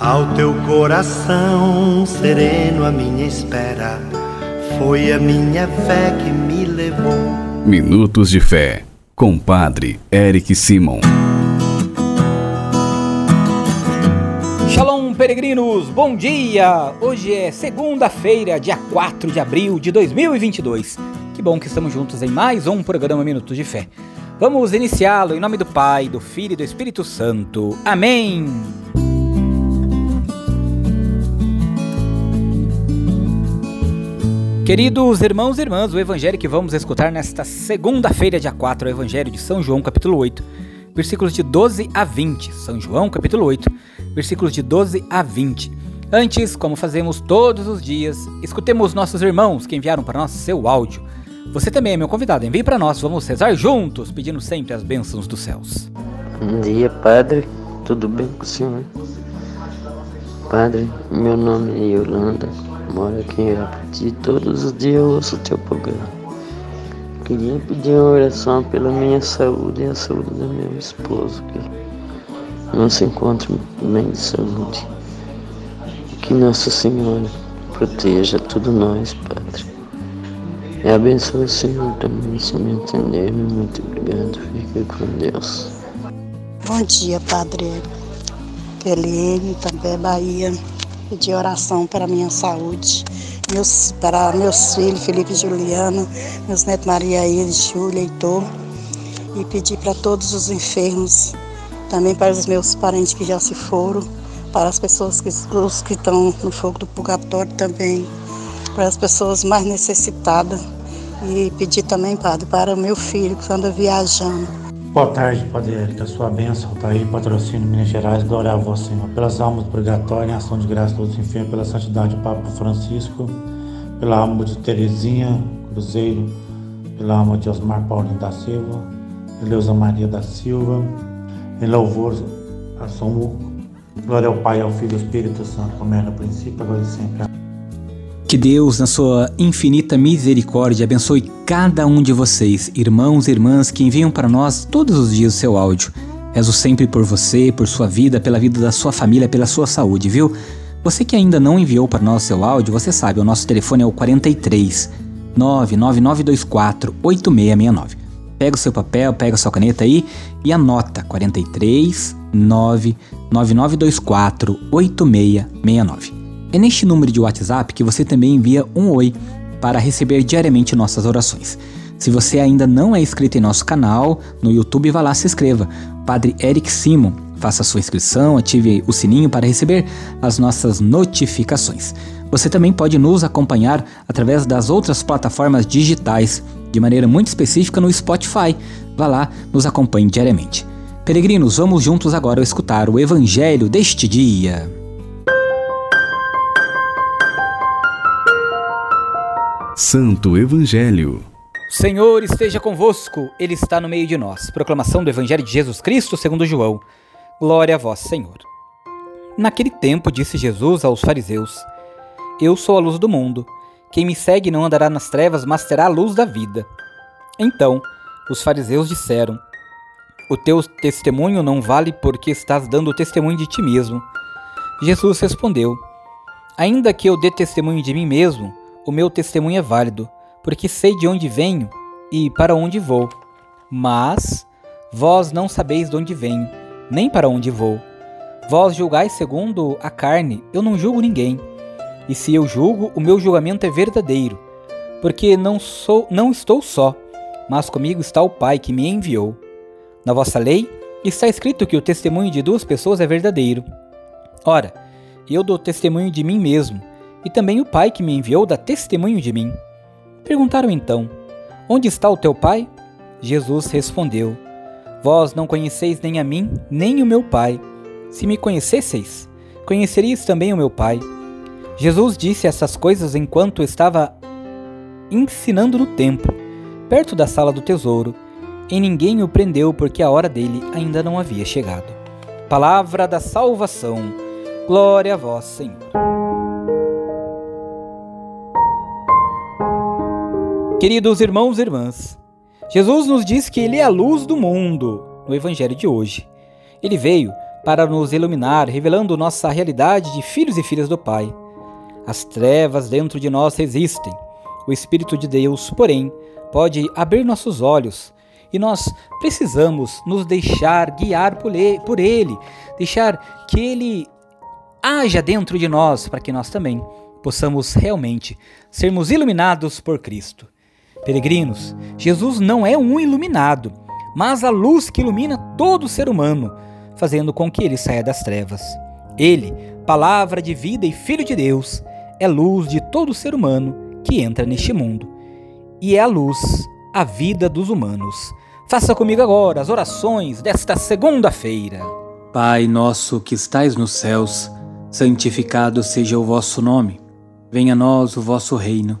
Ao teu coração sereno, a minha espera foi a minha fé que me levou. Minutos de Fé, com Padre Eric Simon. Shalom, peregrinos, bom dia! Hoje é segunda-feira, dia 4 de abril de 2022. Que bom que estamos juntos em mais um programa Minutos de Fé. Vamos iniciá-lo em nome do Pai, do Filho e do Espírito Santo. Amém! Queridos irmãos e irmãs, o evangelho que vamos escutar nesta segunda-feira, dia 4, é o evangelho de São João, capítulo 8, versículos de 12 a 20. São João, capítulo 8, versículos de 12 a 20. Antes, como fazemos todos os dias, escutemos nossos irmãos que enviaram para nós seu áudio. Você também é meu convidado, envie para nós, vamos rezar juntos, pedindo sempre as bênçãos dos céus. Bom dia, Padre. Tudo bem com o senhor? Padre, meu nome é Yolanda moro aqui em Irapati. Todos os dias eu ouço o teu programa. Queria pedir uma oração pela minha saúde e a saúde do meu esposo, que não se encontra bem de saúde. Que Nossa Senhora proteja tudo nós, Padre. E abençoe o Senhor também, se me entender. Muito obrigado. Fique com Deus. Bom dia, Padre. Kelene, também Bahia pedir oração para a minha saúde, meus, para meus filhos, Felipe e Juliana, meus netos Maria Ilha, Júlia, Heitor, e pedir para todos os enfermos, também para os meus parentes que já se foram, para as pessoas que, os que estão no fogo do purgatório também, para as pessoas mais necessitadas, e pedir também, Padre, para o meu filho que anda viajando Boa tarde, Padre Eric. A sua bênção está aí, patrocínio Minas Gerais. Glória a vós, Senhor. Pelas almas purgatórias, ação de graça todos os enfermos, pela santidade do Papa Francisco, pela alma de Terezinha Cruzeiro, pela alma de Osmar Paulinho da Silva, Eleusa Maria da Silva, em louvor a São Glória ao Pai, ao Filho e ao Espírito Santo, como era no princípio, agora e sempre. Que Deus, na sua infinita misericórdia, abençoe cada um de vocês, irmãos e irmãs que enviam para nós todos os dias o seu áudio. Rezo sempre por você, por sua vida, pela vida da sua família, pela sua saúde, viu? Você que ainda não enviou para nós o seu áudio, você sabe, o nosso telefone é o 43 99924 8669. Pega o seu papel, pega a sua caneta aí e anota 43 99924 8669. É neste número de WhatsApp que você também envia um oi para receber diariamente nossas orações. Se você ainda não é inscrito em nosso canal no YouTube, vá lá se inscreva. Padre Eric Simon, faça sua inscrição, ative o sininho para receber as nossas notificações. Você também pode nos acompanhar através das outras plataformas digitais, de maneira muito específica no Spotify. Vá lá, nos acompanhe diariamente. Peregrinos, vamos juntos agora escutar o Evangelho deste dia. Santo Evangelho. Senhor esteja convosco, Ele está no meio de nós. Proclamação do Evangelho de Jesus Cristo segundo João. Glória a vós, Senhor. Naquele tempo disse Jesus aos fariseus: Eu sou a luz do mundo. Quem me segue não andará nas trevas, mas terá a luz da vida. Então, os fariseus disseram: O teu testemunho não vale porque estás dando testemunho de ti mesmo. Jesus respondeu: Ainda que eu dê testemunho de mim mesmo, o meu testemunho é válido, porque sei de onde venho e para onde vou. Mas vós não sabeis de onde venho, nem para onde vou. Vós julgais segundo a carne, eu não julgo ninguém. E se eu julgo, o meu julgamento é verdadeiro, porque não sou, não estou só, mas comigo está o Pai que me enviou. Na vossa lei está escrito que o testemunho de duas pessoas é verdadeiro. Ora, eu dou testemunho de mim mesmo e também o Pai que me enviou dá testemunho de mim. Perguntaram então: Onde está o teu Pai? Jesus respondeu: Vós não conheceis nem a mim, nem o meu Pai. Se me conhecesseis, conheceríeis também o meu Pai. Jesus disse essas coisas enquanto estava ensinando no templo, perto da sala do tesouro, e ninguém o prendeu porque a hora dele ainda não havia chegado. Palavra da salvação. Glória a vós, Senhor. Queridos irmãos e irmãs, Jesus nos diz que Ele é a luz do mundo no Evangelho de hoje. Ele veio para nos iluminar, revelando nossa realidade de filhos e filhas do Pai. As trevas dentro de nós resistem. O Espírito de Deus, porém, pode abrir nossos olhos e nós precisamos nos deixar guiar por Ele, deixar que Ele haja dentro de nós para que nós também possamos realmente sermos iluminados por Cristo. Peregrinos, Jesus não é um iluminado, mas a luz que ilumina todo ser humano, fazendo com que ele saia das trevas. Ele, palavra de vida e filho de Deus, é luz de todo ser humano que entra neste mundo. E é a luz, a vida dos humanos. Faça comigo agora as orações desta segunda-feira. Pai nosso que estais nos céus, santificado seja o vosso nome. Venha a nós o vosso reino.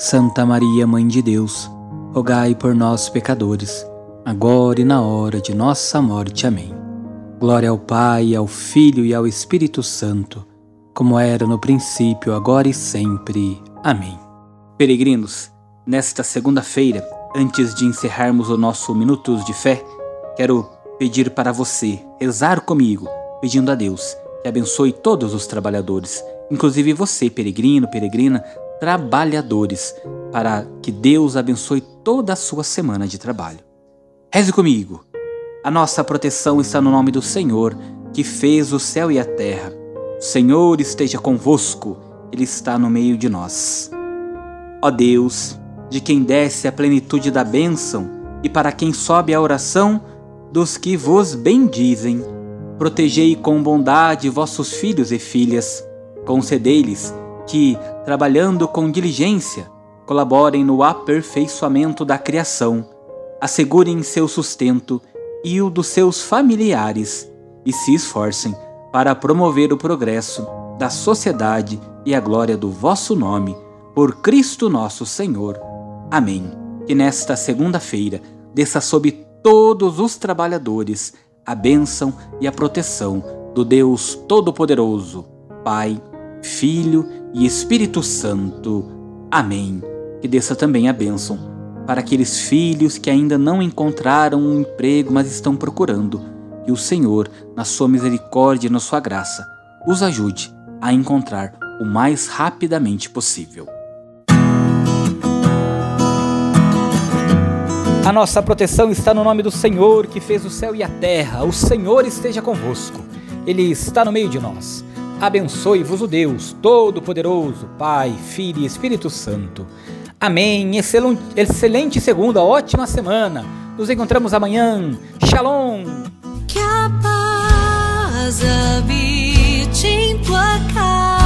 Santa Maria, Mãe de Deus, rogai por nós, pecadores, agora e na hora de nossa morte. Amém. Glória ao Pai, ao Filho e ao Espírito Santo, como era no princípio, agora e sempre. Amém. Peregrinos, nesta segunda-feira, antes de encerrarmos o nosso Minutos de Fé, quero pedir para você rezar comigo, pedindo a Deus que abençoe todos os trabalhadores, inclusive você, peregrino, peregrina, trabalhadores, para que Deus abençoe toda a sua semana de trabalho. Reze comigo. A nossa proteção está no nome do Senhor, que fez o céu e a terra. O Senhor esteja convosco, Ele está no meio de nós. Ó Deus, de quem desce a plenitude da bênção e para quem sobe a oração dos que vos bendizem, protegei com bondade vossos filhos e filhas, concedei-lhes que, trabalhando com diligência, colaborem no aperfeiçoamento da criação, assegurem seu sustento e o dos seus familiares e se esforcem para promover o progresso da sociedade e a glória do vosso nome, por Cristo nosso Senhor. Amém. Que nesta segunda-feira desça sobre todos os trabalhadores a bênção e a proteção do Deus Todo-Poderoso, Pai, Filho e Espírito Santo. Amém. Que desça também a bênção para aqueles filhos que ainda não encontraram um emprego, mas estão procurando. Que o Senhor, na sua misericórdia e na sua graça, os ajude a encontrar o mais rapidamente possível. A nossa proteção está no nome do Senhor que fez o céu e a terra. O Senhor esteja convosco. Ele está no meio de nós. Abençoe-vos o Deus Todo-Poderoso, Pai, Filho e Espírito Santo. Amém. Excelente, segunda, ótima semana. Nos encontramos amanhã. Shalom. Que a paz habite em tua casa